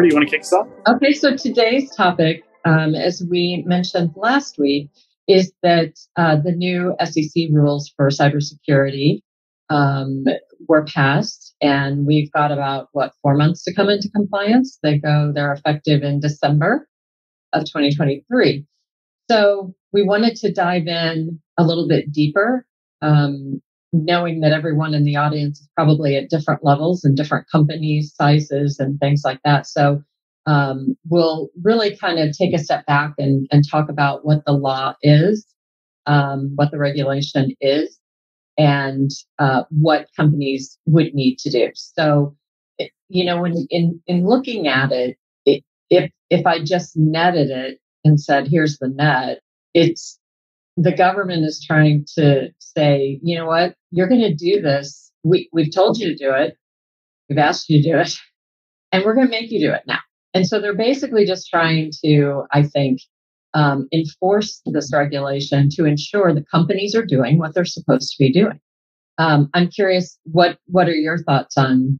Laura, do you want to kick us off? Okay, so today's topic, um, as we mentioned last week, is that uh, the new SEC rules for cybersecurity um, were passed, and we've got about what four months to come into compliance. They go, they're effective in December of 2023. So we wanted to dive in a little bit deeper, um, knowing that everyone in the audience is probably at different levels and different companies, sizes, and things like that. So um, we'll really kind of take a step back and, and talk about what the law is, um, what the regulation is, and uh, what companies would need to do. So, you know, when in in looking at it, it, if if I just netted it and said, "Here's the net," it's the government is trying to say, you know what, you're going to do this. We we've told you to do it. We've asked you to do it, and we're going to make you do it now. And so they're basically just trying to, I think, um, enforce this regulation to ensure the companies are doing what they're supposed to be doing. Um, I'm curious, what what are your thoughts on,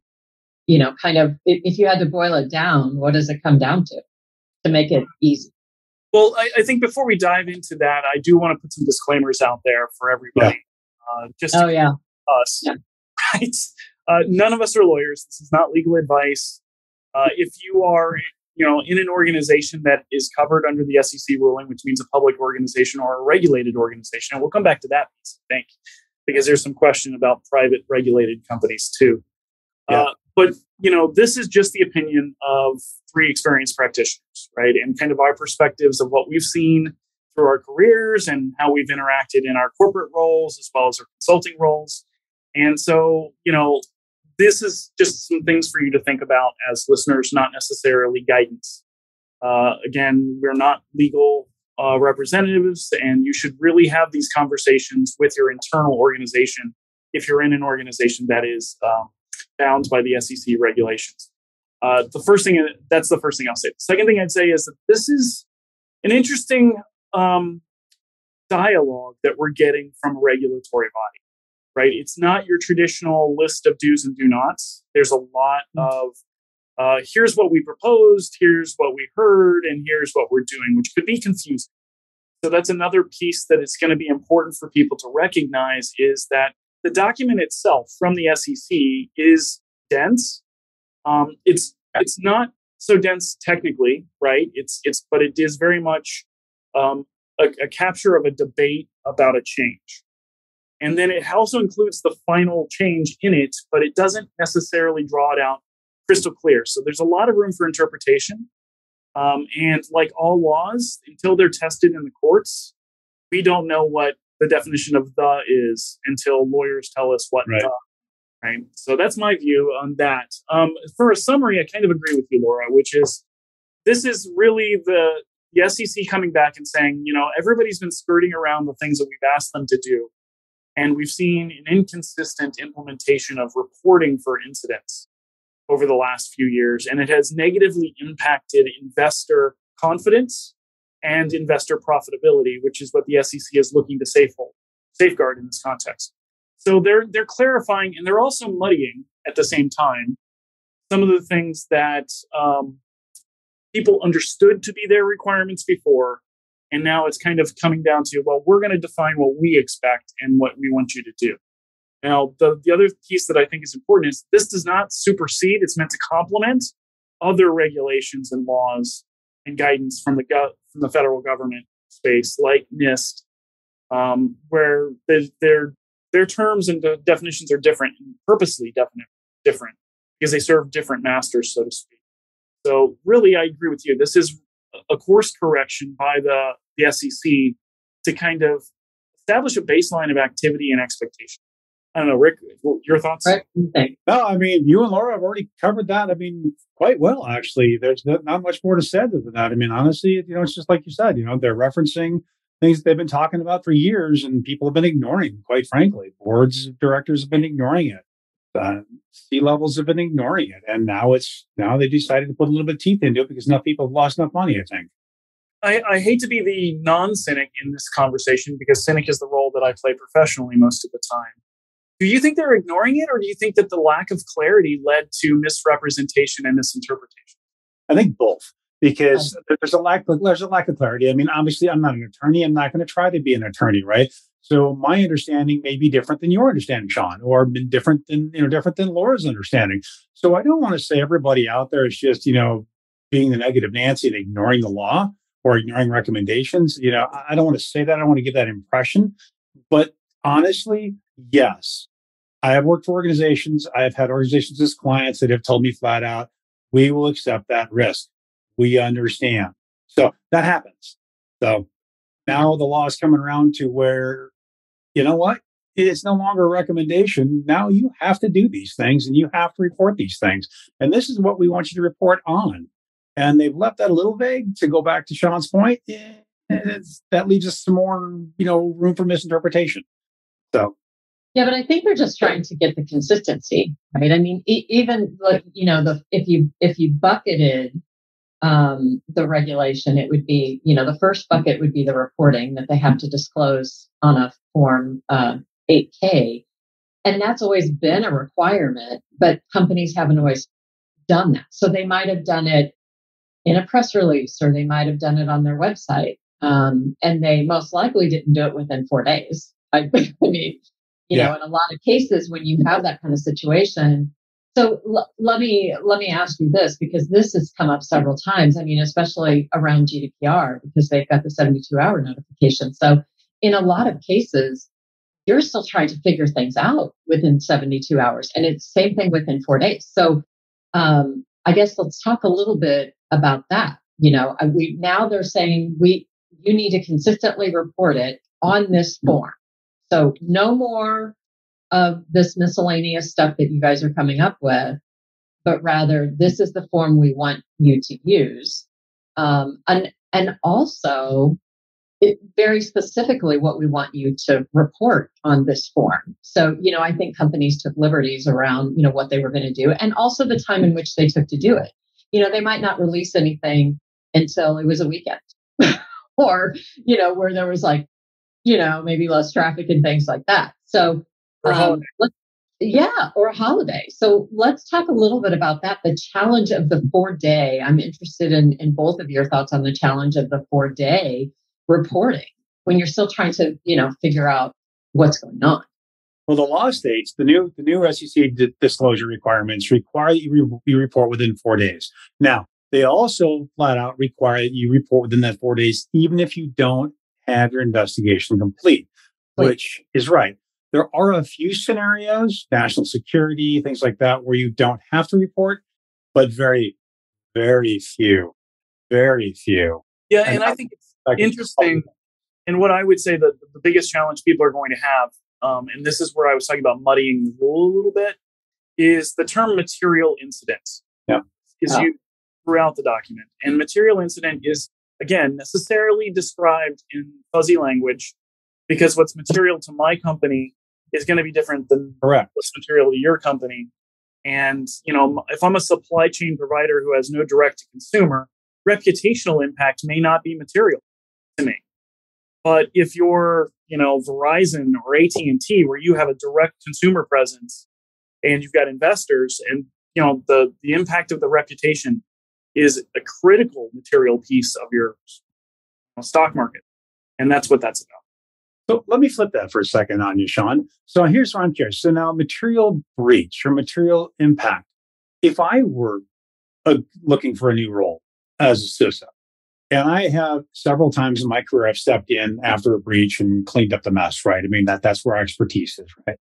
you know, kind of if, if, you had to boil it down, what does it come down to to make it easy? Well, I, I think before we dive into that, I do want to put some disclaimers out there for everybody. Yeah. Uh, just oh yeah, us, yeah. right? Uh, none of us are lawyers. This is not legal advice. Uh, if you are you know, in an organization that is covered under the SEC ruling, which means a public organization or a regulated organization. And we'll come back to that piece, I think, because there's some question about private regulated companies too. Yeah. But you know, this is just the opinion of three experienced practitioners, right? And kind of our perspectives of what we've seen through our careers and how we've interacted in our corporate roles as well as our consulting roles. And so, you know, this is just some things for you to think about as listeners, not necessarily guidance. Uh, again, we're not legal uh, representatives, and you should really have these conversations with your internal organization if you're in an organization that is um, bound by the SEC regulations. Uh, the first thing that's the first thing I'll say. The second thing I'd say is that this is an interesting um, dialogue that we're getting from a regulatory body right? It's not your traditional list of do's and do nots. There's a lot mm. of uh, here's what we proposed, here's what we heard, and here's what we're doing, which could be confusing. So that's another piece that it's going to be important for people to recognize is that the document itself from the SEC is dense. Um, it's it's not so dense technically, right? It's it's but it is very much um, a, a capture of a debate about a change. And then it also includes the final change in it, but it doesn't necessarily draw it out crystal clear. So there's a lot of room for interpretation. Um, and like all laws, until they're tested in the courts, we don't know what the definition of the is until lawyers tell us what right. the. Right. So that's my view on that. Um, for a summary, I kind of agree with you, Laura, which is this is really the, the SEC coming back and saying, you know, everybody's been skirting around the things that we've asked them to do. And we've seen an inconsistent implementation of reporting for incidents over the last few years, and it has negatively impacted investor confidence and investor profitability, which is what the SEC is looking to safeguard in this context. So they're they're clarifying and they're also muddying at the same time some of the things that um, people understood to be their requirements before and now it's kind of coming down to, well, we're going to define what we expect and what we want you to do. Now, the, the other piece that I think is important is this does not supersede, it's meant to complement other regulations and laws and guidance from the, go- from the federal government space, like NIST, um, where their, their terms and definitions are different and purposely definite, different because they serve different masters, so to speak. So, really, I agree with you. This is a course correction by the, the SEC to kind of establish a baseline of activity and expectation. I don't know, Rick, your thoughts? Right. No, I mean, you and Laura have already covered that. I mean, quite well, actually. There's not, not much more to say than that. I mean, honestly, you know, it's just like you said, you know, they're referencing things they've been talking about for years and people have been ignoring, quite frankly. Boards of directors have been ignoring it uh, C levels have been ignoring it, and now it's now they decided to put a little bit of teeth into it because enough people have lost enough money. I think. I, I hate to be the non-cynic in this conversation because cynic is the role that I play professionally most of the time. Do you think they're ignoring it, or do you think that the lack of clarity led to misrepresentation and misinterpretation? I think both because oh. there's a lack of, there's a lack of clarity. I mean, obviously, I'm not an attorney. I'm not going to try to be an attorney, right? So my understanding may be different than your understanding, Sean, or different than you know different than Laura's understanding. So I don't want to say everybody out there is just you know being the negative Nancy and ignoring the law or ignoring recommendations. You know, I don't want to say that. I don't want to give that impression. But honestly, yes, I have worked for organizations. I have had organizations as clients that have told me flat out, we will accept that risk we understand. So that happens. So now the law is coming around to where, you know what? It's no longer a recommendation. Now you have to do these things and you have to report these things. And this is what we want you to report on. And they've left that a little vague to go back to Sean's point. Eh, eh, that leaves us some more, you know, room for misinterpretation. So yeah, but I think they're just trying to get the consistency, right? I mean, e- even like you know, the if you if you bucketed um, the regulation, it would be, you know, the first bucket would be the reporting that they have to disclose on a form uh, 8K. And that's always been a requirement, but companies haven't always done that. So they might have done it in a press release or they might have done it on their website. Um, and they most likely didn't do it within four days. I, I mean, you yeah. know, in a lot of cases, when you have that kind of situation, so l- let me let me ask you this because this has come up several times. I mean, especially around GDPR because they've got the 72 hour notification. So in a lot of cases, you're still trying to figure things out within 72 hours, and it's same thing within four days. So um, I guess let's talk a little bit about that. You know, we now they're saying we you need to consistently report it on this form. So no more of this miscellaneous stuff that you guys are coming up with, but rather this is the form we want you to use. Um, and, and also, it, very specifically what we want you to report on this form. So, you know, I think companies took liberties around, you know, what they were going to do and also the time in which they took to do it. You know, they might not release anything until it was a weekend or, you know, where there was like, you know, maybe less traffic and things like that. So um, yeah, or a holiday. So let's talk a little bit about that. The challenge of the four day. I'm interested in, in both of your thoughts on the challenge of the four day reporting when you're still trying to, you know, figure out what's going on. Well, the law states the new the new SEC d- disclosure requirements require that you, re- you report within four days. Now, they also flat out require that you report within that four days, even if you don't have your investigation complete, which is right. There are a few scenarios, national security, things like that, where you don't have to report, but very, very few, very few. Yeah, and, and I think it's interesting. And what I would say that the biggest challenge people are going to have, um, and this is where I was talking about muddying the rule a little bit, is the term material incident. Yeah. Is used throughout the document. And material incident is, again, necessarily described in fuzzy language because what's material to my company is going to be different than Correct. what's material to your company. And you know, if I'm a supply chain provider who has no direct to consumer, reputational impact may not be material to me. But if you're, you know, Verizon or AT&T where you have a direct consumer presence and you've got investors and you know the the impact of the reputation is a critical material piece of your stock market. And that's what that's about. So let me flip that for a second on you, Sean. So here's what I'm curious. So now material breach or material impact. If I were uh, looking for a new role as a CISO, and I have several times in my career, I've stepped in after a breach and cleaned up the mess, right? I mean, that that's where our expertise is, right?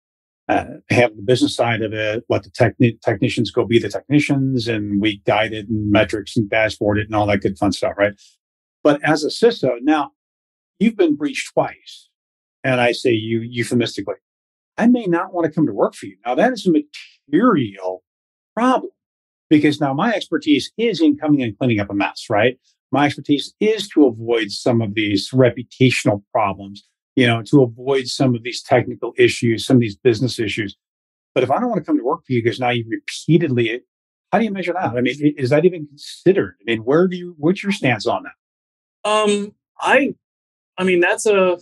Uh, have the business side of it, let the techni- technicians go be the technicians, and we guide it and metrics and dashboard it and all that good fun stuff, right? But as a CISO, now you've been breached twice and I say you euphemistically, I may not want to come to work for you. Now that is a material problem because now my expertise is in coming and cleaning up a mess, right? My expertise is to avoid some of these reputational problems, you know, to avoid some of these technical issues, some of these business issues. But if I don't want to come to work for you because now you repeatedly, how do you measure that? I mean, is that even considered? I mean, where do you, what's your stance on that? Um, I, I mean, that's a,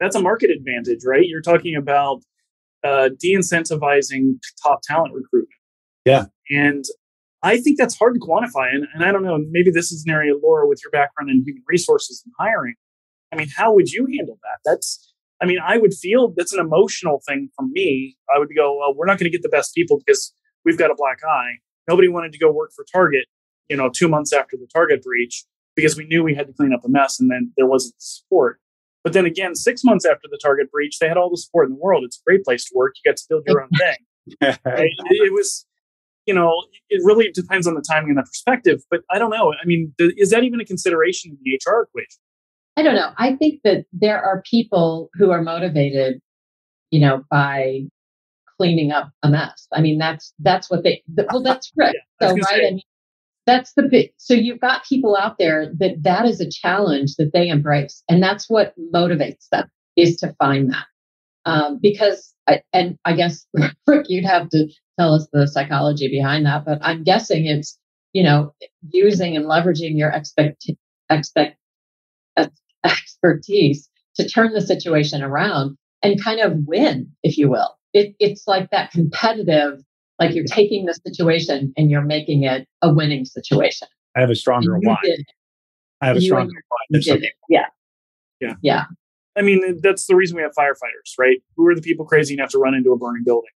that's a market advantage, right? You're talking about uh, de-incentivizing top talent recruitment. Yeah, and I think that's hard to quantify. And, and I don't know, maybe this is an area, Laura, with your background in human resources and hiring. I mean, how would you handle that? That's, I mean, I would feel that's an emotional thing for me. I would go, well, we're not going to get the best people because we've got a black eye. Nobody wanted to go work for Target, you know, two months after the Target breach because we knew we had to clean up a mess and then there wasn't support. But then again, six months after the Target breach, they had all the support in the world. It's a great place to work. You got to build your own thing. Right? It was, you know, it really depends on the timing and the perspective. But I don't know. I mean, th- is that even a consideration in the HR equation? I don't know. I think that there are people who are motivated, you know, by cleaning up a mess. I mean, that's that's what they. Well, that's right. yeah, so right. I mean, that's the big. So you've got people out there that that is a challenge that they embrace, and that's what motivates them is to find that. Um, because, I, and I guess Rick, you'd have to tell us the psychology behind that, but I'm guessing it's you know using and leveraging your expect expect expertise to turn the situation around and kind of win, if you will. It, it's like that competitive, like you're taking the situation and you're making it a winning situation. I have a stronger why. I have a you stronger why. Yeah. Yeah. Yeah. I mean, that's the reason we have firefighters, right? Who are the people crazy enough to run into a burning building?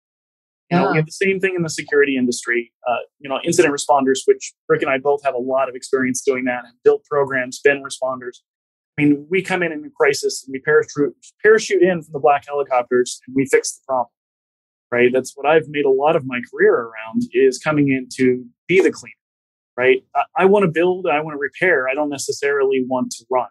You know, yeah. we have the same thing in the security industry. Uh, you know, incident responders, which Rick and I both have a lot of experience doing that, and built programs, been responders. I mean, we come in in a crisis and we parachute, parachute in from the black helicopters and we fix the problem, right? That's what I've made a lot of my career around is coming in to be the cleaner, right? I, I want to build, I want to repair. I don't necessarily want to run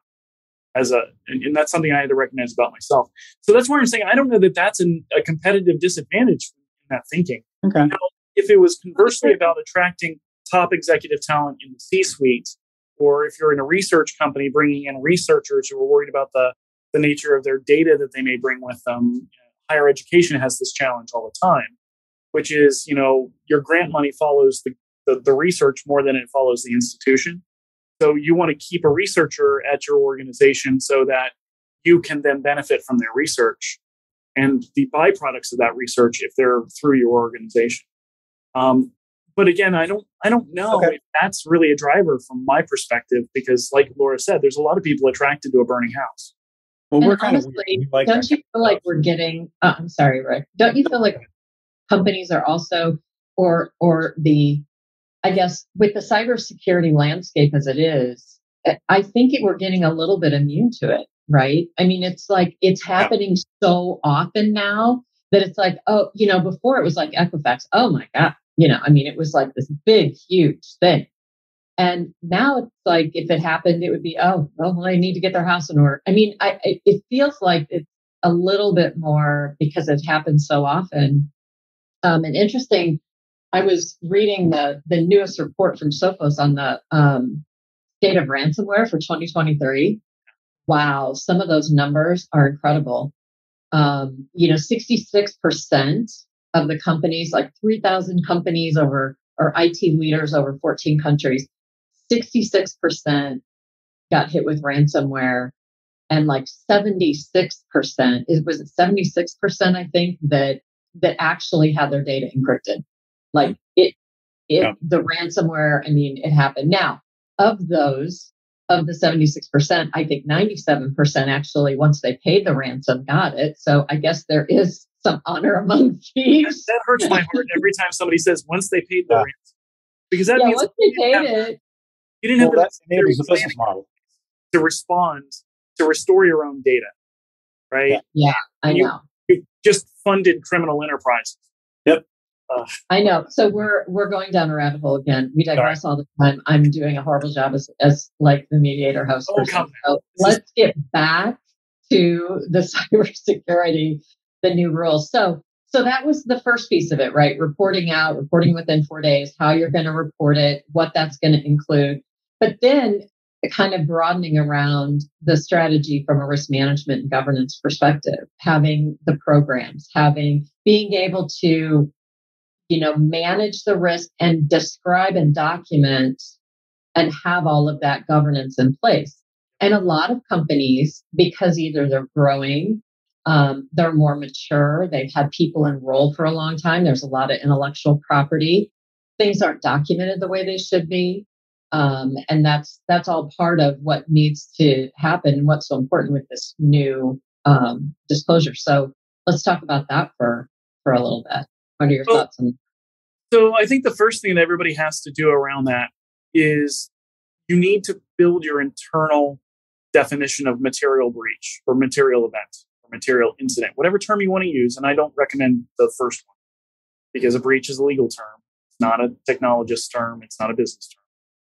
as a, and, and, that's something I had to recognize about myself. So that's where I'm saying I don't know that that's an, a competitive disadvantage in that thinking. Okay. Now, if it was conversely about attracting top executive talent in the C-suite or if you're in a research company bringing in researchers who are worried about the, the nature of their data that they may bring with them, higher education has this challenge all the time, which is, you know, your grant money follows the, the, the research more than it follows the institution. So you want to keep a researcher at your organization so that you can then benefit from their research and the byproducts of that research if they're through your organization. Um, but again, I don't I don't know okay. if that's really a driver from my perspective because, like Laura said, there's a lot of people attracted to a burning house. Well, and we're kind honestly, of like don't you feel like we're getting? Uh, I'm sorry, Rick. Don't you feel like companies are also, or or the, I guess, with the cybersecurity landscape as it is, eh, I think it, we're getting a little bit immune to it, right? I mean, it's like it's happening yeah. so often now that it's like, oh, you know, before it was like Equifax. Oh my god, you know, I mean, it was like this big, huge thing. And now it's like if it happened, it would be, oh, well, they need to get their house in order. I mean, I, it feels like it's a little bit more because it happens so often. Um, and interesting, I was reading the the newest report from Sophos on the um, state of ransomware for 2023. Wow, some of those numbers are incredible. Um, you know, 66% of the companies, like 3,000 companies over, or IT leaders over 14 countries, 66% got hit with ransomware. And like 76%, it was it 76%, I think, that that actually had their data encrypted. Like it, it yeah. the ransomware, I mean, it happened. Now, of those, of the 76%, I think 97% actually, once they paid the ransom, got it. So I guess there is some honor among thieves. That hurts my heart every time somebody says once they paid the yeah. ransom, because that yeah, means once they paid it, you didn't well, have the enables the business model to respond to restore your own data, right? Yeah, yeah I you, know. You just funded criminal enterprises. Yep. Uh, I know. So we're we're going down a rabbit hole again. We digress all the time. I'm doing a horrible job as as like the mediator host. Oh, come so let's get back to the cybersecurity the new rules. So so that was the first piece of it, right? Reporting out, reporting within four days, how you're going to report it, what that's going to include. But then kind of broadening around the strategy from a risk management and governance perspective, having the programs, having being able to, you know, manage the risk and describe and document and have all of that governance in place. And a lot of companies, because either they're growing um, they're more mature. They've had people enrolled for a long time. There's a lot of intellectual property. things aren't documented the way they should be. Um, and that's that's all part of what needs to happen and what's so important with this new um, disclosure. So let's talk about that for for a little bit. What are your well, thoughts on? So I think the first thing that everybody has to do around that is you need to build your internal definition of material breach or material event material incident, whatever term you want to use. And I don't recommend the first one because a breach is a legal term. It's not a technologist term. It's not a business term.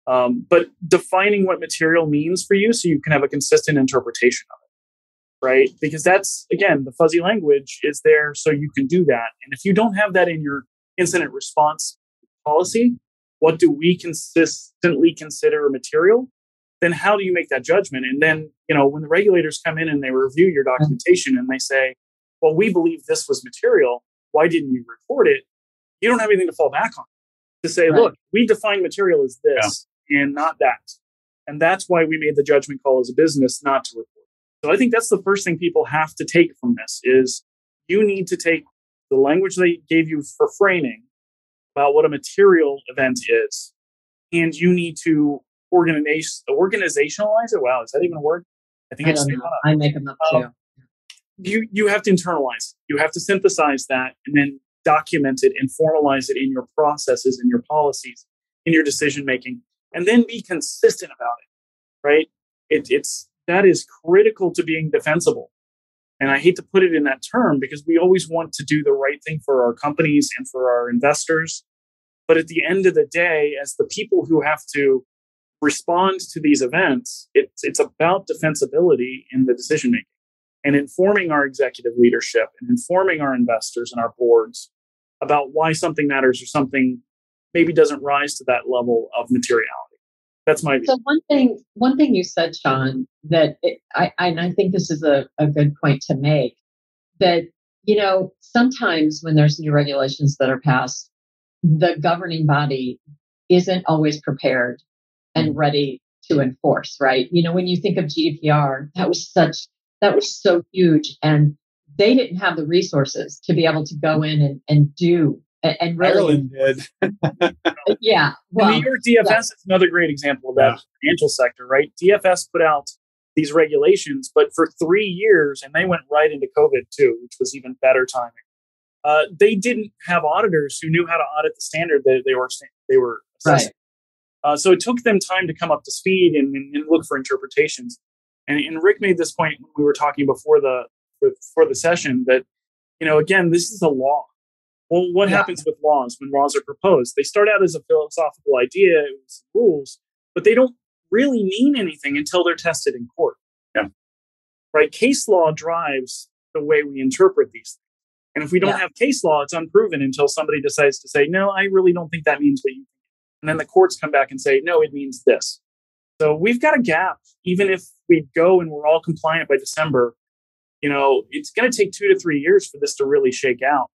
Um, but defining what material means for you so you can have a consistent interpretation of it, right? Because that's, again, the fuzzy language is there so you can do that. And if you don't have that in your incident response policy, what do we consistently consider material? Then how do you make that judgment? And then, you know, when the regulators come in and they review your documentation and they say, well, we believe this was material, why didn't you report it? You don't have anything to fall back on to say, right. look, we define material as this yeah. and not that. And that's why we made the judgment call as a business not to report. So I think that's the first thing people have to take from this is you need to take the language they gave you for framing about what a material event is, and you need to organize, organizationalize it. Wow, is that even a word? I think I, just I make them up um, too. You you have to internalize. You have to synthesize that and then document it and formalize it in your processes, in your policies, in your decision making, and then be consistent about it. Right? It, it's that is critical to being defensible. And I hate to put it in that term because we always want to do the right thing for our companies and for our investors. But at the end of the day, as the people who have to respond to these events, it's, it's about defensibility in the decision making and informing our executive leadership and informing our investors and our boards about why something matters or something maybe doesn't rise to that level of materiality. That's my view. So one thing, one thing you said, Sean, that it, I, and I think this is a, a good point to make that, you know, sometimes when there's new regulations that are passed, the governing body isn't always prepared and mm. ready to enforce, right? You know, when you think of GDPR, that was such, that was so huge. And they didn't have the resources to be able to go in and, and do and really, Ireland did. yeah. Well, New York DFS yeah. is another great example of that yeah. financial sector, right? DFS put out these regulations, but for three years, and they went right into COVID too, which was even better timing. Uh, they didn't have auditors who knew how to audit the standard that they were they were assessing. Right. Uh, so it took them time to come up to speed and, and, and look for interpretations. And, and, Rick made this point when we were talking before the before the session that you know again this is a law well, what yeah. happens with laws when laws are proposed? They start out as a philosophical idea, rules, but they don't really mean anything until they're tested in court. Yeah. Right? Case law drives the way we interpret these things. And if we don't yeah. have case law, it's unproven until somebody decides to say, no, I really don't think that means what you. And then the courts come back and say, no, it means this. So we've got a gap. Even if we go and we're all compliant by December, you know, it's going to take two to three years for this to really shake out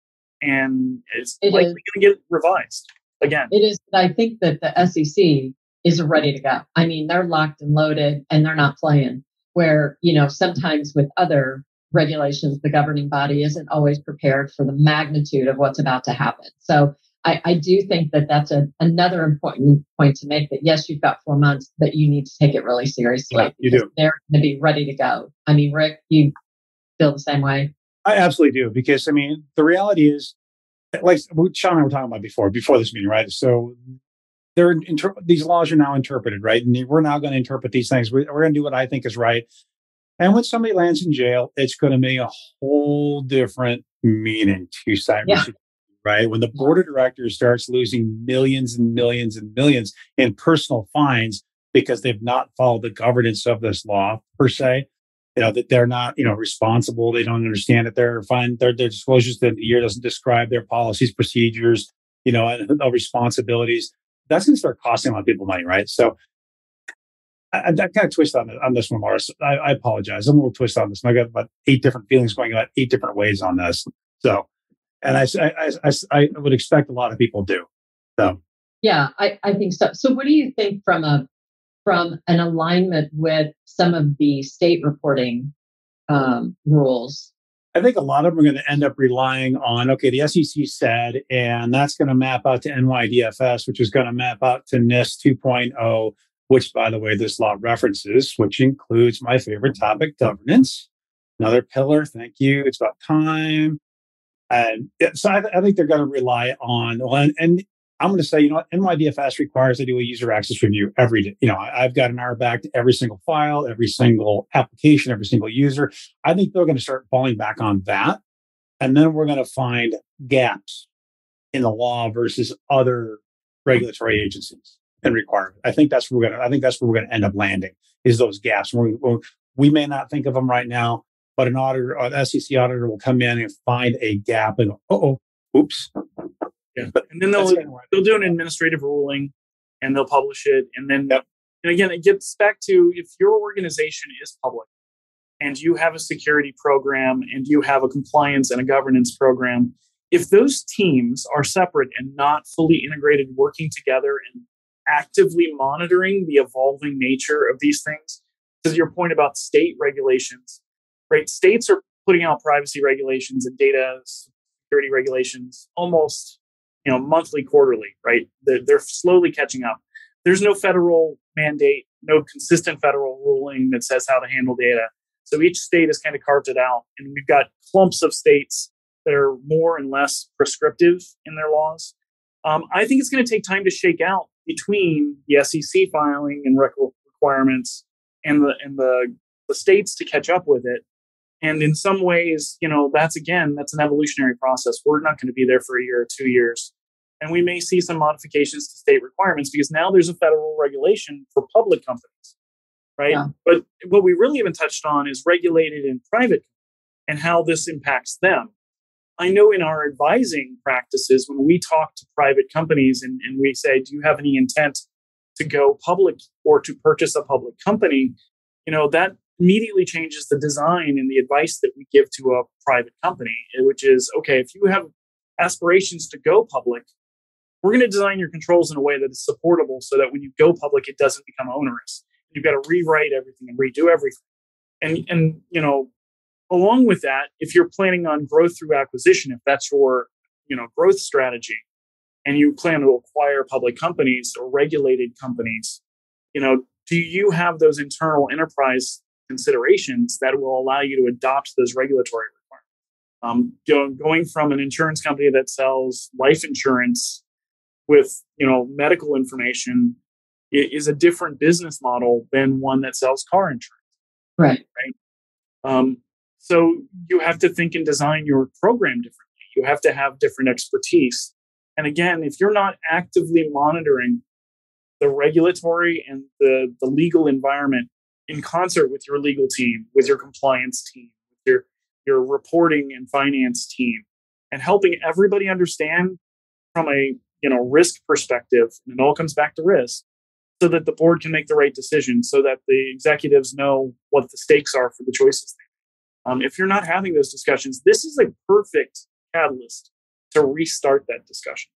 and it's it likely going to get revised again. It is. I think that the SEC is ready to go. I mean, they're locked and loaded and they're not playing. Where, you know, sometimes with other regulations, the governing body isn't always prepared for the magnitude of what's about to happen. So I, I do think that that's a, another important point to make that yes, you've got four months, but you need to take it really seriously. Yeah, you do. They're going to be ready to go. I mean, Rick, you feel the same way? I absolutely do because I mean the reality is, like Sean and I were talking about before before this meeting, right? So they're inter- these laws are now interpreted, right? And we're now going to interpret these things. We're, we're going to do what I think is right. And when somebody lands in jail, it's going to make a whole different meaning to cybersecurity, yeah. Right? When the board of directors starts losing millions and millions and millions in personal fines because they've not followed the governance of this law per se, you know that they're not you know responsible they don't understand that they're fine their, their disclosures that the year doesn't describe their policies procedures you know and uh, responsibilities that's going to start costing a lot of people money right so I, I kind of twist on, on this one, Morris. I, I, apologize. I'm a little twist on this. I got about eight different feelings going about eight different ways on this. So, and I, I, I, I would expect a lot of people do. So, yeah, I, I think so. So, what do you think from a from an alignment with some of the state reporting um, rules I think a lot of them are going to end up relying on, okay, the SEC said, and that's going to map out to NYDFS, which is going to map out to NIST 2.0, which, by the way, this law references, which includes my favorite topic, governance. Another pillar. Thank you. It's about time. Um, and so I, I think they're going to rely on, and, and I'm going to say, you know, NYDFS requires I do a user access review every day. You know, I've got an hour back to every single file, every single application, every single user. I think they're going to start falling back on that. And then we're going to find gaps in the law versus other regulatory agencies and requirements. I think that's where we're going to, I think that's where we're going to end up landing is those gaps. We, we may not think of them right now, but an auditor, an SEC auditor will come in and find a gap and, go, oh, oops, yeah. And then they'll they'll do an administrative ruling and they'll publish it. And then yep. and again, it gets back to if your organization is public and you have a security program and you have a compliance and a governance program, if those teams are separate and not fully integrated, working together and actively monitoring the evolving nature of these things, to your point about state regulations, right? States are putting out privacy regulations and data security regulations almost you know monthly quarterly right? They're, they're slowly catching up. There's no federal mandate no consistent federal ruling that says how to handle data. So each state has kind of carved it out and we've got clumps of states that are more and less prescriptive in their laws. Um, i think it's going to take time to shake out between the sec filing and requirements and the and the, the states to catch up with it and in some ways you know that's again that's an evolutionary process. We're not going to be there for a year or two years. And we may see some modifications to state requirements because now there's a federal regulation for public companies right? Yeah. but what we really haven't touched on is regulated and private and how this impacts them. I know in our advising practices when we talk to private companies and, and we say do you have any intent to go public or to purchase a public company? You know that immediately changes the design and the advice that we give to a private company eh, which is okay if you have aspirations to go public we're going to design your controls in a way that is supportable so that when you go public, it doesn't become onerous. You've got to rewrite everything and redo everything. And, and, you know, along with that, if you're planning on growth through acquisition, if that's your, you know, growth strategy and you plan to acquire public companies or regulated companies, you know, do you have those internal enterprise considerations that will allow you to adopt those regulatory requirements? Um, going from an insurance company that sells life insurance with you know medical information is a different business model than one that sells car insurance. Right. Right. Um, so you have to think and design your program differently. You have to have different expertise. And again, if you're not actively monitoring the regulatory and the, the legal environment in concert with your legal team, with your compliance team, with your, your reporting and finance team, and helping everybody understand from a you know risk perspective and it all comes back to risk so that the board can make the right decision so that the executives know what the stakes are for the choices um, if you're not having those discussions this is a perfect catalyst to restart that discussion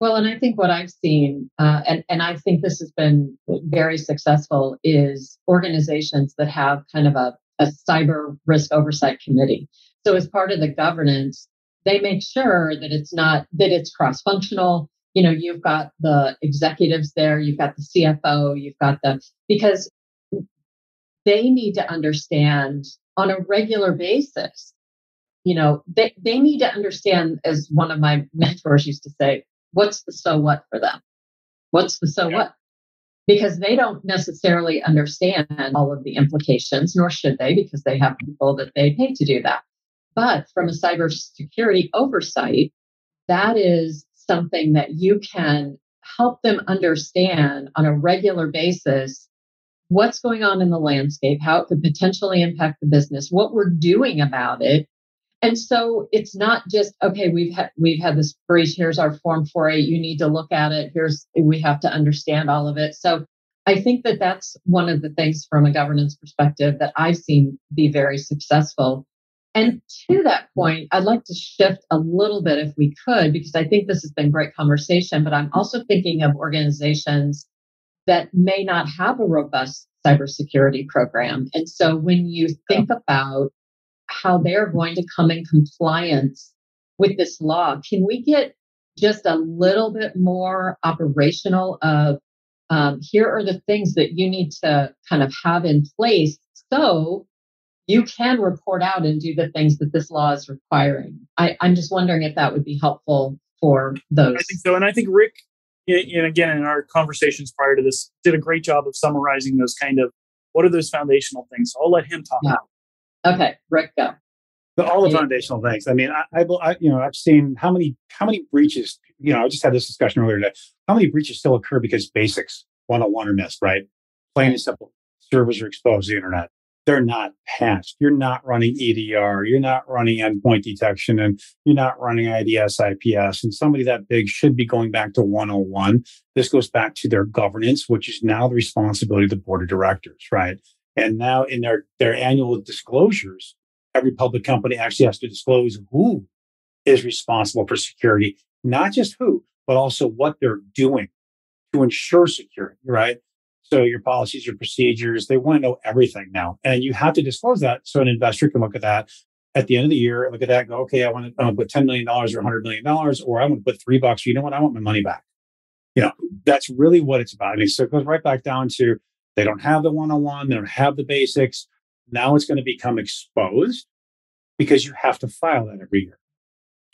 well and i think what i've seen uh, and, and i think this has been very successful is organizations that have kind of a, a cyber risk oversight committee. So as part of the governance they make sure that it's not that it's cross functional you know you've got the executives there you've got the cfo you've got the because they need to understand on a regular basis you know they, they need to understand as one of my mentors used to say what's the so what for them what's the so yeah. what because they don't necessarily understand all of the implications nor should they because they have people that they pay to do that but from a cybersecurity oversight that is something that you can help them understand on a regular basis what's going on in the landscape, how it could potentially impact the business, what we're doing about it. And so it's not just okay. We've had we've had this breach. Here's our form 4A. You need to look at it. Here's we have to understand all of it. So I think that that's one of the things from a governance perspective that I've seen be very successful and to that point, I'd like to shift a little bit if we could, because I think this has been great conversation, but I'm also thinking of organizations that may not have a robust cybersecurity program. And so when you think about how they're going to come in compliance with this law. Can we get just a little bit more operational of um, here are the things that you need to kind of have in place so you can report out and do the things that this law is requiring. I, I'm just wondering if that would be helpful for those. I think so. And I think Rick, and again, in our conversations prior to this, did a great job of summarizing those kind of what are those foundational things. So I'll let him talk. Yeah. Okay, Rick, go. all the foundational things. I mean, I, I, I, you know, I've seen how many how many breaches. You know, I just had this discussion earlier today. How many breaches still occur because basics 101 are missed, right? Plain and simple. Servers are exposed to the internet they're not patched. You're not running EDR. You're not running endpoint detection and you're not running IDS, IPS. And somebody that big should be going back to 101. This goes back to their governance, which is now the responsibility of the board of directors, right? And now in their, their annual disclosures, every public company actually has to disclose who is responsible for security, not just who, but also what they're doing to ensure security, right? So your policies, your procedures, they want to know everything now. And you have to disclose that so an investor can look at that at the end of the year, look at that, go, okay, I want to put $10 million or $100 million, or I want to put three bucks. You know what? I want my money back. You know, that's really what it's about. I mean, so it goes right back down to they don't have the one on one, they don't have the basics. Now it's going to become exposed because you have to file that every year.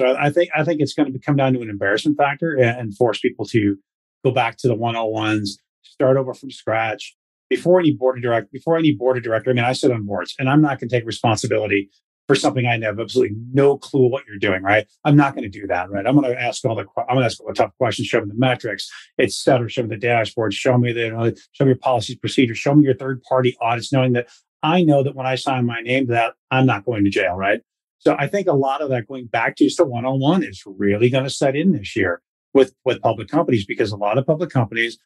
So I think I think it's going to come down to an embarrassment factor and, force people to go back to the 101s start over from scratch before any board of direct before any board of director. I mean, I sit on boards, and I'm not going to take responsibility for something I have absolutely no clue what you're doing. Right? I'm not going to do that. Right? I'm going to ask all the I'm going to ask all the tough questions. Show me the metrics, et cetera. Show me the dashboard. Show me the you know, show me your policies, procedures. Show me your third party audits, knowing that I know that when I sign my name to that, I'm not going to jail. Right? So I think a lot of that going back to just the one on one is really going to set in this year with with public companies because a lot of public companies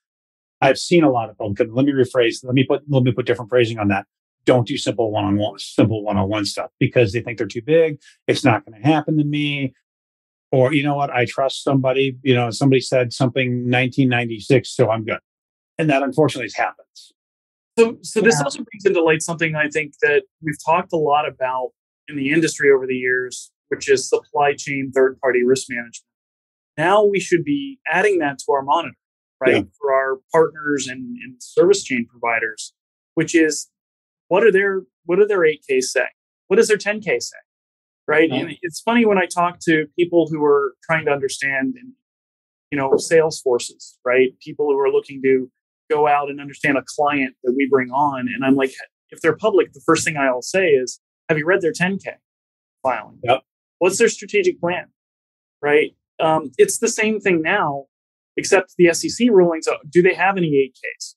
I've seen a lot of them. Let me rephrase. Let me put let me put different phrasing on that. Don't do simple one on one, simple one on one stuff because they think they're too big. It's not going to happen to me. Or you know what? I trust somebody. You know, somebody said something 1996, so I'm good. And that unfortunately happens. So, so this also brings into light something I think that we've talked a lot about in the industry over the years, which is supply chain third party risk management. Now we should be adding that to our monitor right, yeah. for our partners and, and service chain providers, which is what are their what are their 8K say? What does their 10K say? Right. And it's funny when I talk to people who are trying to understand and you know, sales forces, right? People who are looking to go out and understand a client that we bring on. And I'm like, if they're public, the first thing I'll say is, have you read their 10K filing? Yep. What's their strategic plan? Right. Um, it's the same thing now except the SEC rulings. Uh, do they have any 8Ks?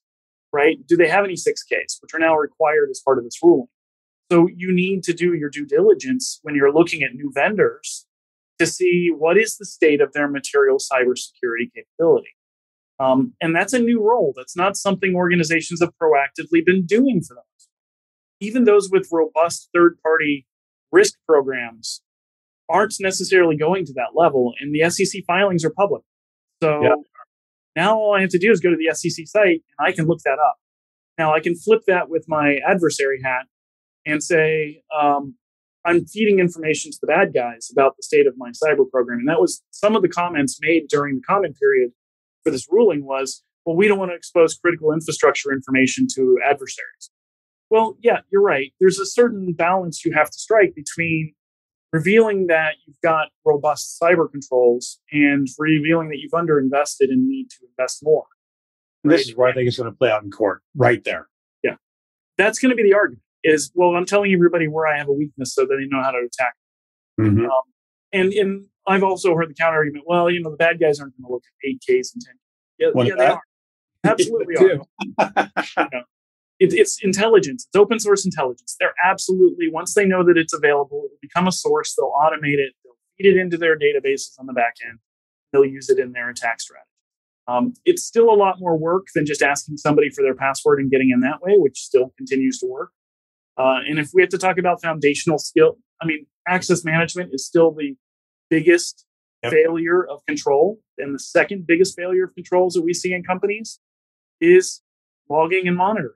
Right? Do they have any 6Ks, which are now required as part of this ruling? So you need to do your due diligence when you're looking at new vendors to see what is the state of their material cybersecurity capability. Um, and that's a new role. That's not something organizations have proactively been doing for them. Even those with robust third party risk programs aren't necessarily going to that level. And the SEC filings are public. So yeah. Now all I have to do is go to the SEC site and I can look that up. Now I can flip that with my adversary hat and say, um, I'm feeding information to the bad guys about the state of my cyber program. And that was some of the comments made during the comment period for this ruling was, well, we don't want to expose critical infrastructure information to adversaries. Well, yeah, you're right. There's a certain balance you have to strike between revealing that you've got robust cyber controls and revealing that you've underinvested and need to invest more. Right? This is where I think it's going to play out in court, right there. Yeah. That's going to be the argument is, well, I'm telling everybody where I have a weakness so that they know how to attack. Mm-hmm. Um, and, and I've also heard the counter argument, well, you know, the bad guys aren't going to look at 8Ks and 10 Yeah, yeah they are. Absolutely are. you know, it, it's intelligence. It's open source intelligence. They're absolutely once they know that it's available, it will become a source. They'll automate it. They'll feed it into their databases on the back end. They'll use it in their attack strategy. Um, it's still a lot more work than just asking somebody for their password and getting in that way, which still continues to work. Uh, and if we have to talk about foundational skill, I mean, access management is still the biggest yep. failure of control. And the second biggest failure of controls that we see in companies is logging and monitoring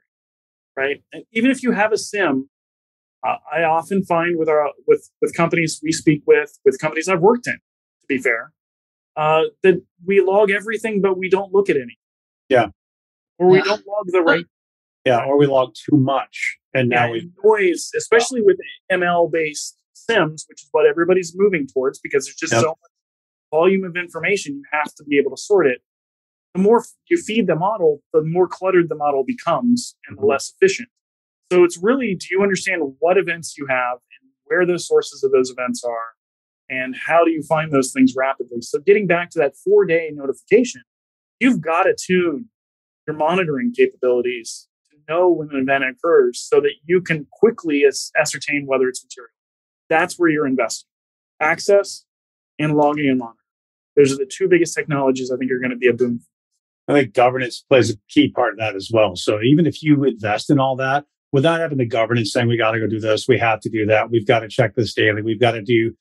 right? And even if you have a SIEM, Uh, I often find with our with with companies we speak with, with companies I've worked in, to be fair, uh, that we log everything, but we don't look at any. Yeah. Or we Yeah. don't log the right Yeah, or we log too much, and now yeah, we noise, especially with ML based SIEMs, which is what everybody's moving towards because there's just Yep. so much volume of information. You have to be able to sort it. The more you feed the model, the more cluttered the model becomes and the Mhm. less efficient. So it's really do you understand what events you have and where the sources of those events are and how do you find those things rapidly? So getting back to that four day notification, you've got to tune your monitoring capabilities to know when an event occurs so that you can quickly ascertain whether it's material. That's where you're investing. Access and logging and monitoring. Those are the two biggest technologies I think are going to be a boom. I think governance plays a key part of that as well. So even if you invest in all that, without having the governance saying we got to go do this, we have to do that, we've got to check this daily, we've got to do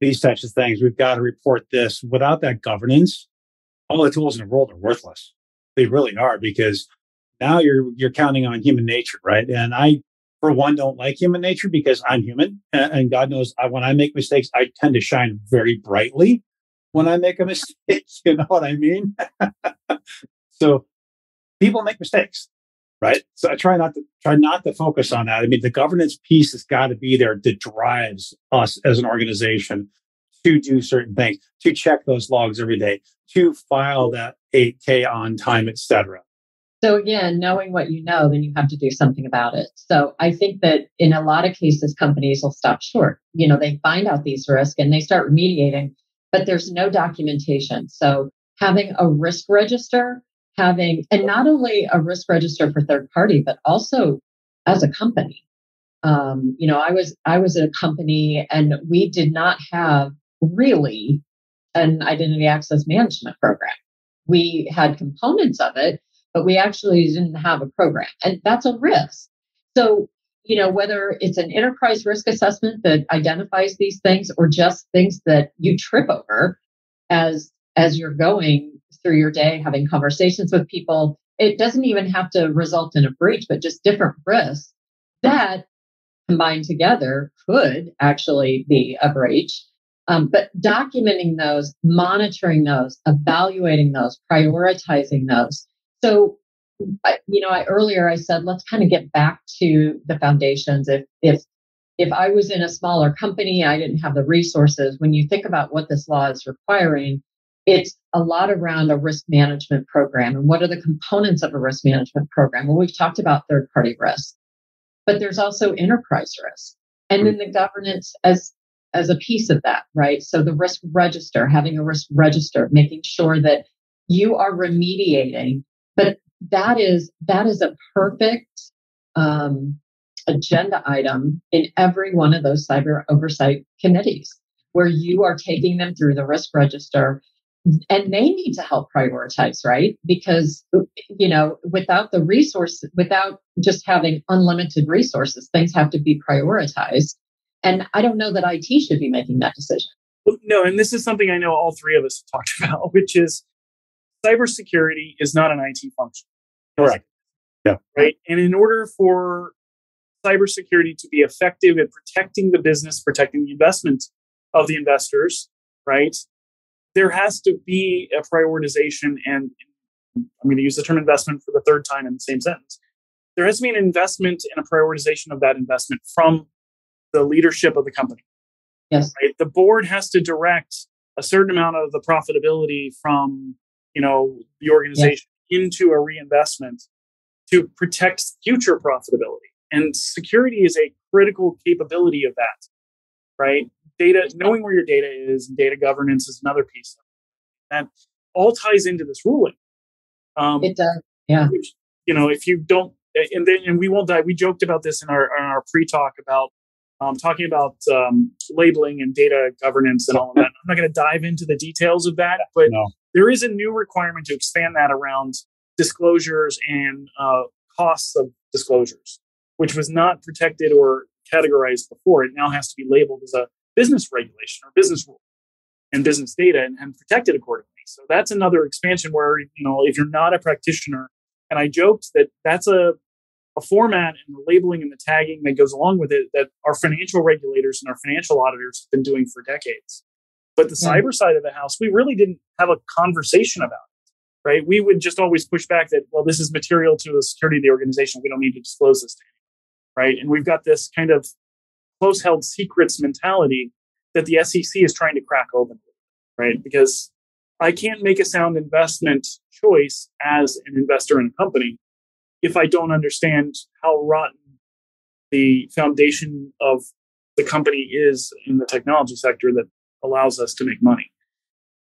these types of things, we've got to report this. Without that governance, all the tools in the world are worthless. They really are because now you're you're counting on human nature, right? And I, for one, don't like human nature because I'm human, and, and God knows I, when I make mistakes, I tend to shine very brightly when I make a mistake. You know what I mean? so people make mistakes, right? So I try not to try not to focus on that. I mean, the governance piece has got to be there that drives us as an organization to do certain things, to check those logs every day, to file that 8K on time, et cetera. So again, knowing what you know, then you have to do something about it. So I think that in a lot of cases, companies will stop short. You know, they find out these risks and they start remediating, but there's no documentation. So having a risk register, having, and not only a risk register for third party, but also as a company. Um, you know, I was I was at a company and we did not have really an identity access management program. We had components of it, but we actually didn't have a program. And that's a risk. So, you know, whether it's an enterprise risk assessment that identifies these things or just things that you trip over as as you're going through your day having conversations with people, it doesn't even have to result in a breach, but just different risks that combined together could actually be a breach. Um, but documenting those, monitoring those, evaluating those, prioritizing those. So, you know, I earlier I said let's kind of get back to the foundations. If if if I was in a smaller company, I didn't have the resources. When you think about what this law is requiring, it's a lot around a risk management program and what are the components of a risk management program. Well, we've talked about third party risk, but there's also enterprise risk, and then the governance as as a piece of that, right? So the risk register, having a risk register, making sure that you are remediating, but that is that is a perfect um, agenda item in every one of those cyber oversight committees where you are taking them through the risk register and they need to help prioritize right because you know without the resource without just having unlimited resources things have to be prioritized and i don't know that it should be making that decision No, and this is something I know all three of us have talked about, which is cybersecurity is not an IT function. Correct. Yeah. Right. And in order for cybersecurity to be effective at protecting the business, protecting the investment of the investors, right, there has to be a prioritization. And I'm going to use the term investment for the third time in the same sentence. There has to be an investment and a prioritization of that investment from the leadership of the company yes right? The board has to direct a certain amount of the profitability from you know the organization into a reinvestment to protect future profitability. And security is a critical capability of that, right? Data, knowing where your data is, and data governance is another piece. That all ties into this ruling. Um, it does yeah which, you know, if you don't, and then and we won't die. We joked about this in our in our pre-talk about um, talking about um, labeling and data governance and all of that. I'm not going to dive into the details of that, but No. there is a new requirement to expand that around disclosures and uh, costs of disclosures, which was not protected or categorized before. It now has to be labeled as a business regulation or business rule and business data and, and protected accordingly. So that's another expansion where, you know, if you're not a practitioner, and I joked that that's a a format and the labeling and the tagging that goes along with it that our financial regulators and our financial auditors have been doing for decades. But the cyber side of the house, we really didn't have a conversation about it, right? We would just always push back that, well, this is material to the security of the organization. We don't need to disclose this to anyone, right? And we've got this kind of close held secrets mentality that the SEC is trying to crack open, right? Because I can't make a sound investment choice as an investor in a company if I don't understand how rotten the foundation of the company is in the technology sector that allows us to make money.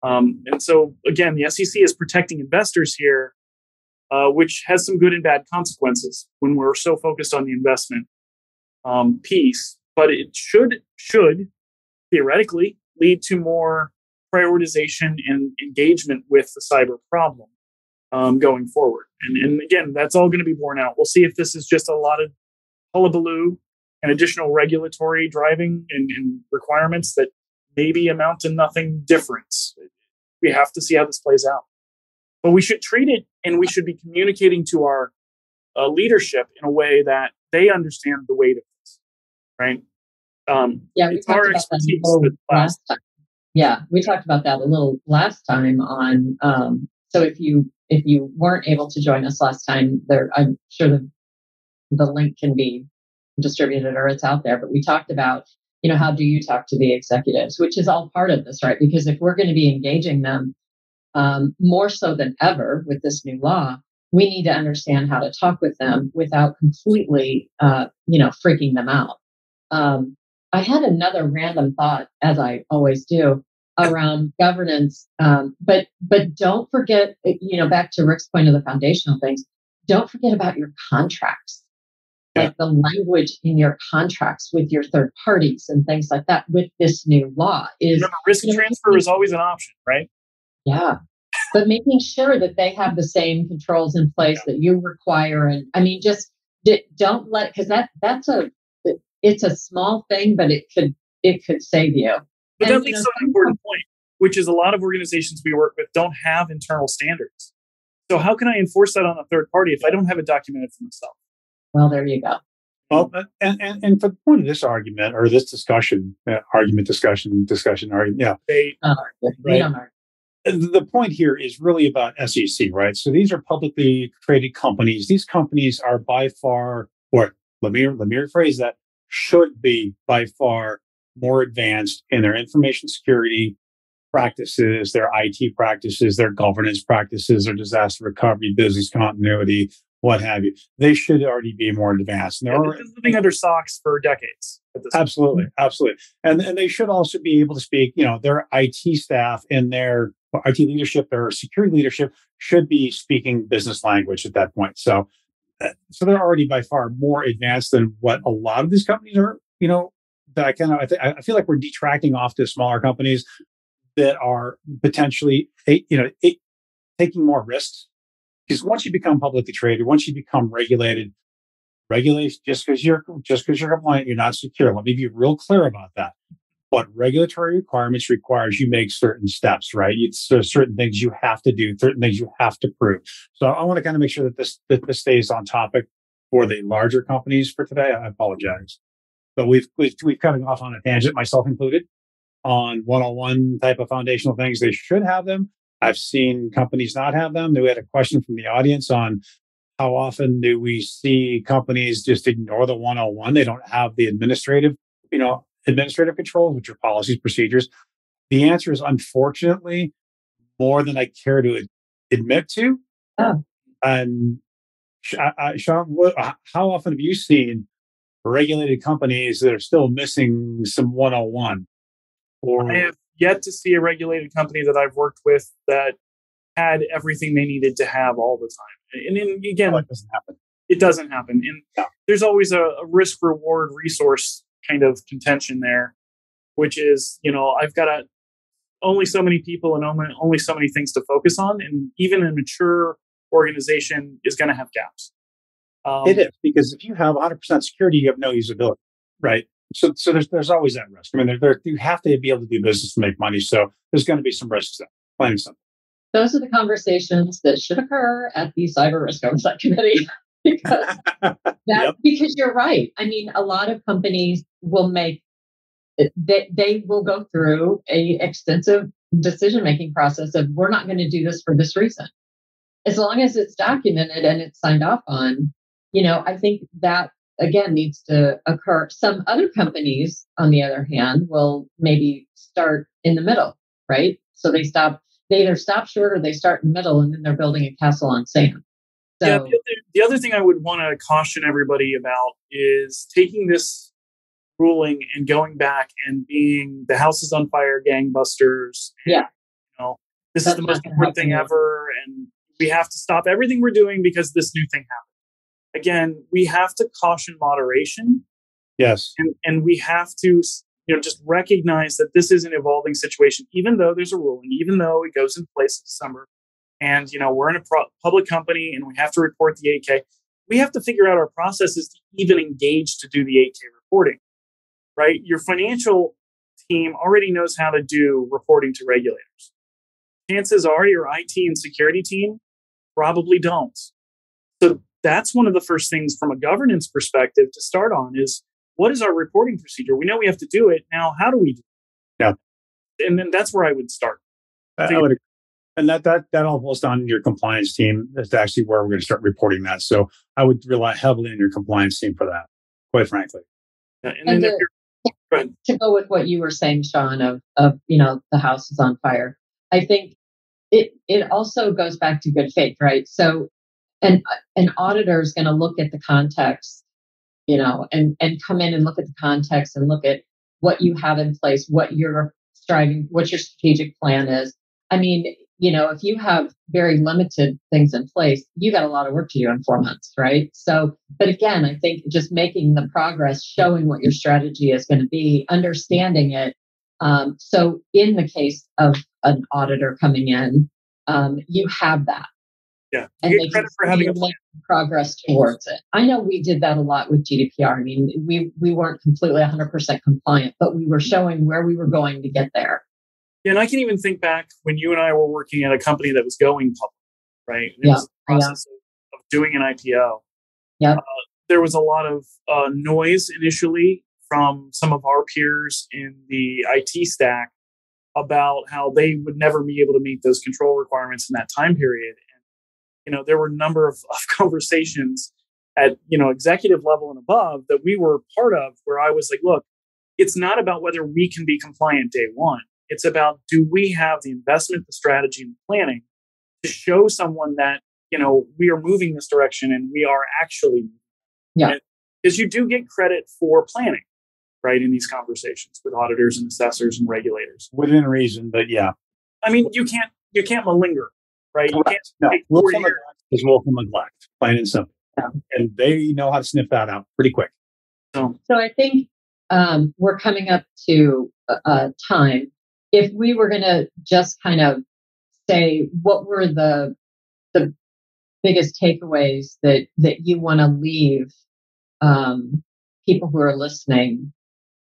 Um, and so, again, the SEC is protecting investors here, uh, which has some good and bad consequences when we're so focused on the investment um, piece. But it should should theoretically lead to more prioritization and engagement with the cyber problem um, going forward. And, and again, that's all going to be borne out. We'll see if this is just a lot of hullabaloo and additional regulatory driving and, and requirements that maybe amount to nothing different. We have to see how this plays out. But we should treat it and we should be communicating to our uh, leadership in a way that they understand the weight of right? Um, yeah, we talked about that last time. Yeah, we talked about that a little last time on. Um, so if you if you weren't able to join us last time, there I'm sure the the link can be distributed or it's out there. But we talked about you know how do you talk to the executives, which is all part of this, right? Because if we're going to be engaging them um, more so than ever with this new law, we need to understand how to talk with them without completely uh, you know freaking them out. Um, I had another random thought, as I always do, around governance. Um, but but don't forget, uh, you know, back to Rick's point of the foundational things. Don't forget about your contracts, yeah. like the language in your contracts with your third parties and things like that. With this new law, is Remember, risk you know, transfer is always an option, right? Yeah. But making sure that they have the same controls in place yeah. that you require, and I mean, just don't let because that that's a it's a small thing, but it could it could save you. But and, that leads to an important point, which is a lot of organizations we work with don't have internal standards. So how can I enforce that on a third party if I don't have it documented for myself? Well, there you go. Well, and, and, and for the point of this argument or this discussion, uh, argument, discussion, discussion, argument, yeah. They, uh, right? The point here is really about SEC, right? So these are publicly traded companies. These companies are by far, or let me let me rephrase that, should be by far more advanced in their information security practices, their IT practices, their governance practices, their disaster recovery, business continuity, what have you. They should already be more advanced. And they're already, living under SOX for decades. Absolutely, point. absolutely, and and they should also be able to speak. You know, their IT staff and their IT leadership, their security leadership should be speaking business language at that point. So, so they're already by far more advanced than what a lot of these companies are. You know, that I kind of I, th- I feel like we're detracting off to smaller companies that are potentially you know taking more risks because once you become publicly traded, once you become regulated, regulation just because you're just because you're compliant, you're not secure. Let me be real clear about that. But regulatory requirements requires you make certain steps, right? It's, there's certain things you have to do, certain things you have to prove. So I want to kind of make sure that this that this stays on topic for the larger companies for today. I apologize. But we've, we've, we've kind of off on a tangent, myself included, on one-on-one type of foundational things. They should have them. I've seen companies not have them. We had a question from the audience on how often do we see companies just ignore the 101? They don't have the administrative, you know, administrative controls, which are policies, procedures. The answer is unfortunately more than I care to admit to. Oh. And uh, uh, Sean, what, uh, how often have you seen regulated companies that are still missing some 101 or I have yet to see a regulated company that I've worked with that had everything they needed to have all the time. And, and again, oh, it doesn't happen. It doesn't happen. And yeah. there's always a, a risk reward resource kind of contention there, which is, you know, I've got a, only so many people and only, only so many things to focus on. And even a mature organization is going to have gaps. Um, it is because if you have 100% security, you have no usability, right? So, so there's there's always that risk. I mean, there, there, you have to be able to do business to make money. So there's going to be some risks there. Plain and simple. Those are the conversations that should occur at the Cyber Risk Oversight Committee. because that yep. because you're right. I mean, a lot of companies will make eh, they, they will go through a extensive decision making process of we're not going to do this for this reason. As long as it's documented and it's signed off on, you know, I think that again needs to occur. Some other companies, on the other hand, will maybe start in the middle, right? So they stop, they either stop short or they start in the middle and then they're building a castle on sand. So, yeah, the other, the other thing I would want to caution everybody about is taking this ruling and going back and being the house is on fire gangbusters. And, yeah. You know, this That's is the most important thing ever. And we have to stop everything we're doing because this new thing happened. Again, we have to caution moderation. Yes. And, and we have to you know just recognize that this is an evolving situation even though there's a ruling even though it goes in place in december and you know we're in a pro- public company and we have to report the 8k we have to figure out our processes to even engage to do the 8k reporting right? Your financial team already knows how to do reporting to regulators. Chances are your it and security team probably don't. So that's one of the first things from a governance perspective to start on is what is our reporting procedure? We know we have to do it. Now how do we do it? Yeah. And then that's where i would start. I, I would and that that that all falls on your compliance team. That's actually where we're going to start reporting that. So I would rely heavily on your compliance team for that. Quite frankly. Yeah, and, and to, go to go with what you were saying, Sean, of of you know the house is on fire. I think it it also goes back to good faith, right? So an an auditor is going to look at the context, you know, and and come in and look at the context and look at what you have in place, what you're striving, what your strategic plan is. I mean, you know, if you have very limited things in place, you got a lot of work to do in four months, right? So, but again, I think just making the progress, showing what your strategy is going to be, understanding it. Um, so, in the case of an auditor coming in, um, you have that. Yeah, you and get credit for having progress towards it. I know we did that a lot with GDPR. I mean, we we weren't completely 100% compliant, but we were showing where we were going to get there. Yeah, and I can even think back when you and I were working at a company that was going public, right? it yeah, was the process yeah. of, of, doing an IPO. Yeah. Uh, there was a lot of uh, noise initially from some of our peers in the IT stack about how they would never be able to meet those control requirements in that time period. And, you know, there were a number of, of conversations at, you know, executive level and above that we were part of where I was like, look, it's not about whether we can be compliant day one. It's about do we have the investment, the strategy, and the planning to show someone that you know we are moving this direction and we are actually yeah. Because you do get credit for planning right in these conversations with auditors and assessors and regulators. Within reason but yeah. I mean you can't you can't malinger right? Correct. you can't no. willful neglect is willful neglect plain and simple. Yeah. and they know how to sniff that out pretty quick. So, so i think um, we're coming up to a, a time if we were going to just kind of say what were the the biggest takeaways that that you want to leave um, people who are listening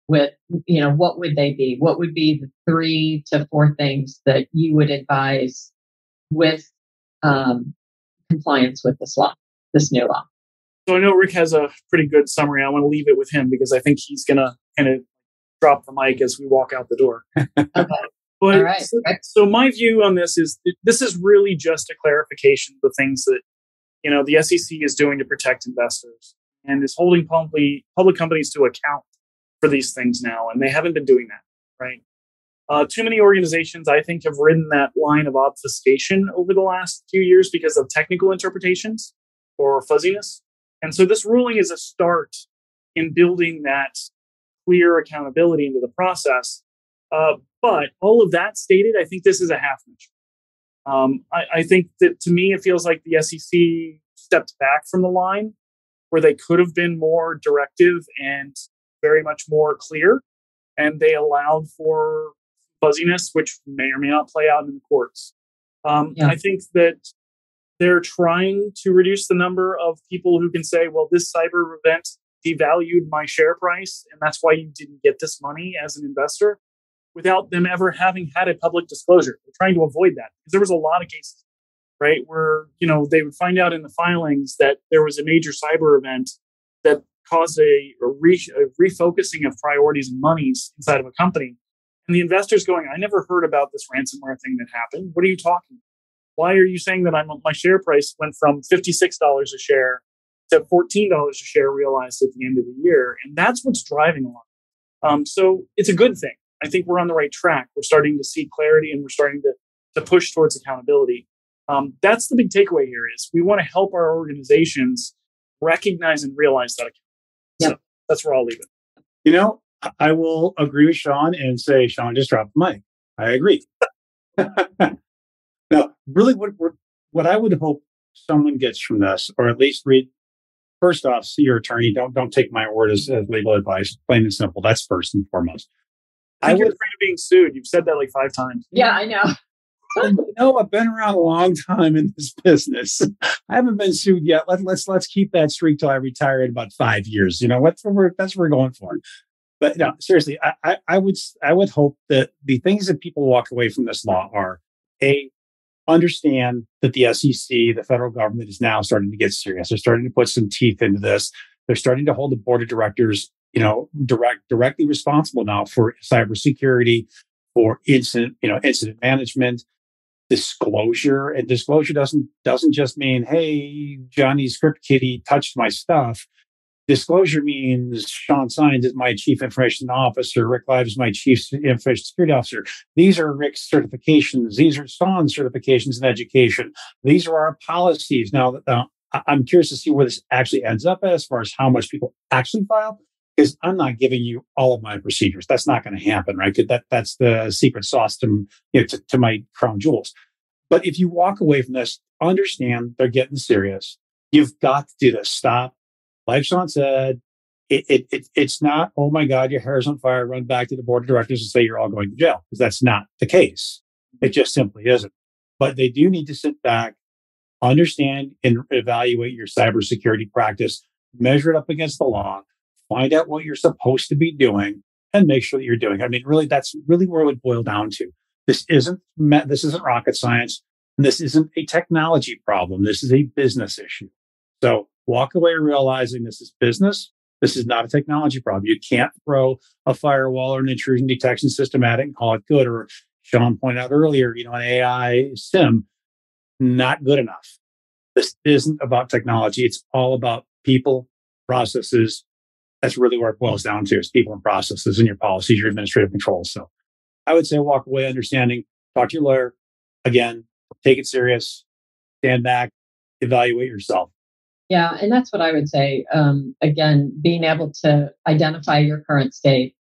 with you know what would they be? What would be the three to four things that you would advise with um, compliance with this law this new law? So i know rick has a pretty good summary. I want to leave it with him because i think he's going to kind of drop the mic as we walk out the door. okay. But right. so, so, my view on this is this is really just a clarification of the things that you know the SEC is doing to protect investors and is holding public public companies to account for these things now, and they haven't been doing that, right? Uh, too many organizations, I think, have ridden that line of obfuscation over the last few years because of technical interpretations or fuzziness. And so this ruling is a start in building that clear accountability into the process. Uh, but all of that stated, I think this is a half measure. Um, I, I, think that to me, it feels like the SEC stepped back from the line where they could have been more directive and very much more clear. And they allowed for fuzziness, which may or may not play out in the courts. Um, yeah. I think that they're trying to reduce the number of people who can say, well, this cyber event devalued my share price, and that's why you didn't get this money as an investor without them ever having had a public disclosure. They're trying to avoid that because there was a lot of cases right? Where, you know, they would find out in the filings that there was a major cyber event that caused a, a, re, a refocusing of priorities and monies inside of a company. And the investors going, I never heard about this ransomware thing that happened. What are you talking about? Why are you saying that I'm, my share price went from $56 a share to $14 a share realized at the end of the year? And that's what's driving a lot. Um, so it's a good thing. I think we're on the right track. We're starting to see clarity and we're starting to, to push towards accountability. Um, that's the big takeaway here is we want to help our organizations recognize and realize that. Yep. So that's where I'll leave it. You know, I will agree with Sean and say, Sean just dropped the mic. I agree. now, really, what what I would hope someone gets from this, or at least read. First off, see your attorney. Don't don't take my word as, as legal advice. Plain and simple. That's first and foremost. I, I would, you're afraid of being sued. You've said that like five times. Yeah, I know. you know, I've been around a long time in this business. I haven't been sued yet. Let, let's let's keep that streak till I retire in about five years. You know, what that's what we're going for. But no, seriously, I, I, I would I would hope that the things that people walk away from this law are a understand that the SEC, the federal government, is now starting to get serious. They're starting to put some teeth into this. They're starting to hold the board of directors, you know, direct directly responsible now for cybersecurity, for incident, you know, incident management, disclosure. And disclosure doesn't doesn't just mean, hey, Johnny Script Kiddie touched my stuff. Disclosure means Sean Signs is my chief information officer. Rick Live is my chief information security officer. These are Rick's certifications. These are Sean's certifications in education. These are our policies. Now, uh, I'm curious to see where this actually ends up as far as how much people actually file. Because I'm not giving you all of my procedures. That's not going to happen, right? That that's the secret sauce to, you know, to, to my crown jewels. But if you walk away from this, understand they're getting serious. You've got to do this. Stop like Sean said, it, it, it, it's not, oh my God, your hair's on fire, run back to the board of directors and say you're all going to jail, because that's not the case. It just simply isn't. But they do need to sit back, understand and evaluate your cybersecurity practice, measure it up against the law, find out what you're supposed to be doing, and make sure that you're doing. I mean, really, that's really where it would boil down to. This isn't this isn't rocket science. This isn't a technology problem. This is a business issue. So walk away realizing this is business. This is not a technology problem. You can't throw a firewall or an intrusion detection system at it and call it good. Or Sean pointed out earlier, you know, an AI SIEM, not good enough. This isn't about technology. It's all about people, processes. That's really where it boils down to is people and processes and your policies, your administrative controls. So I would say walk away understanding, talk to your lawyer. Again, take it serious, stand back, evaluate yourself. Yeah, and that's what I would say. Um, again, being able to identify your current state,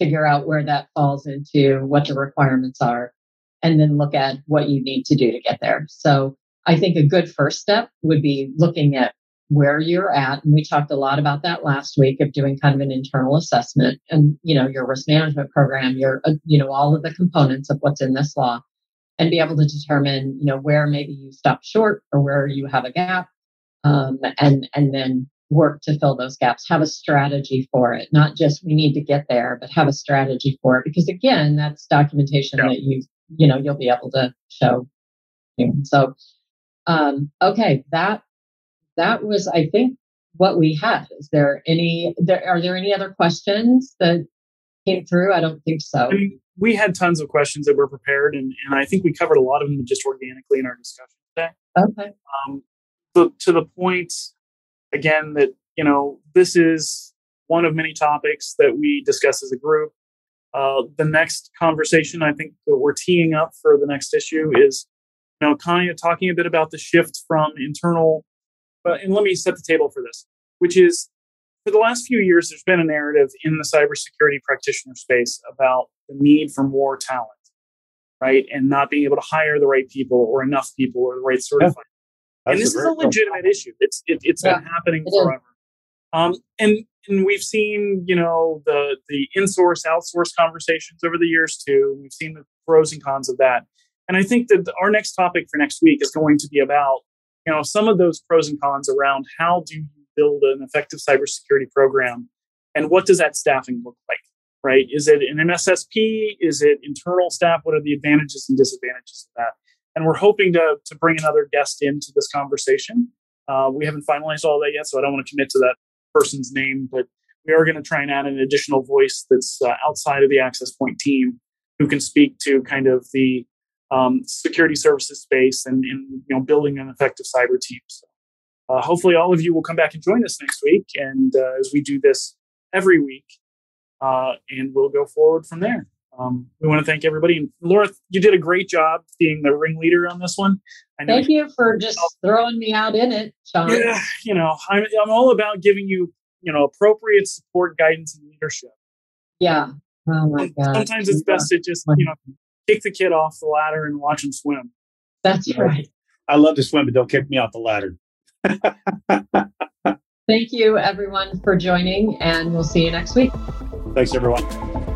figure out where that falls into what the requirements are, and then look at what you need to do to get there. So I think a good first step would be looking at where you're at. And we talked a lot about that last week of doing kind of an internal assessment and, you know, your risk management program, your, uh, you know, all of the components of what's in this law and be able to determine, you know, where maybe you stop short or where you have a gap um, and and then work to fill those gaps. Have a strategy for it. Not just we need to get there but have a strategy for it. Because again that's documentation yeah. that you you know you'll be able to show. So um okay that that was i think what we had. Is there any there are there any other questions that came through? I don't think so. I mean, we had tons of questions that were prepared and, and i think we covered a lot of them just organically in our discussion today. Okay. Um, to, to the point again that you know this is one of many topics that we discuss as a group. Uh, the next conversation I think that we're teeing up for the next issue is you know kind of talking a bit about the shift from internal. Uh, and let me set the table for this, which is for the last few years, there's been a narrative in the cybersecurity practitioner space about the need for more talent, right? And not being able to hire the right people or enough people or the right certified and this is a legitimate issue. It's it, has yeah, been happening forever. Um, and and we've seen you know the the in-source outsource conversations over the years too. We've seen the pros and cons of that. And I think that our next topic for next week is going to be about you know some of those pros and cons around how do you build an effective cybersecurity program and what does that staffing look like right is it an mssp is it internal staff what are the advantages and disadvantages of that and we're hoping to to bring another guest into this conversation. Uh, we haven't finalized all that yet, so I don't want to commit to that person's name, but we are going to try and add an additional voice that's uh, outside of the Access Point team who can speak to kind of the um, security services space and, and, you know building an effective cyber team. So, uh, hopefully, all of you will come back and join us next week, and uh, as we do this every week, uh, and we'll go forward from there. Um, we want to thank everybody. And Laura, you did a great job being the ringleader on this one. thank you for just throwing me out in it, Sean. Yeah, you know, I'm, I'm all about giving you, you know, appropriate support, guidance, and leadership. Yeah. Oh my God. Sometimes it's best to just, you know, kick the kid off the ladder and watch him swim. That's right. I love to swim, but don't kick me off the ladder. Thank you, everyone, for joining, and we'll see you next week. Thanks, everyone.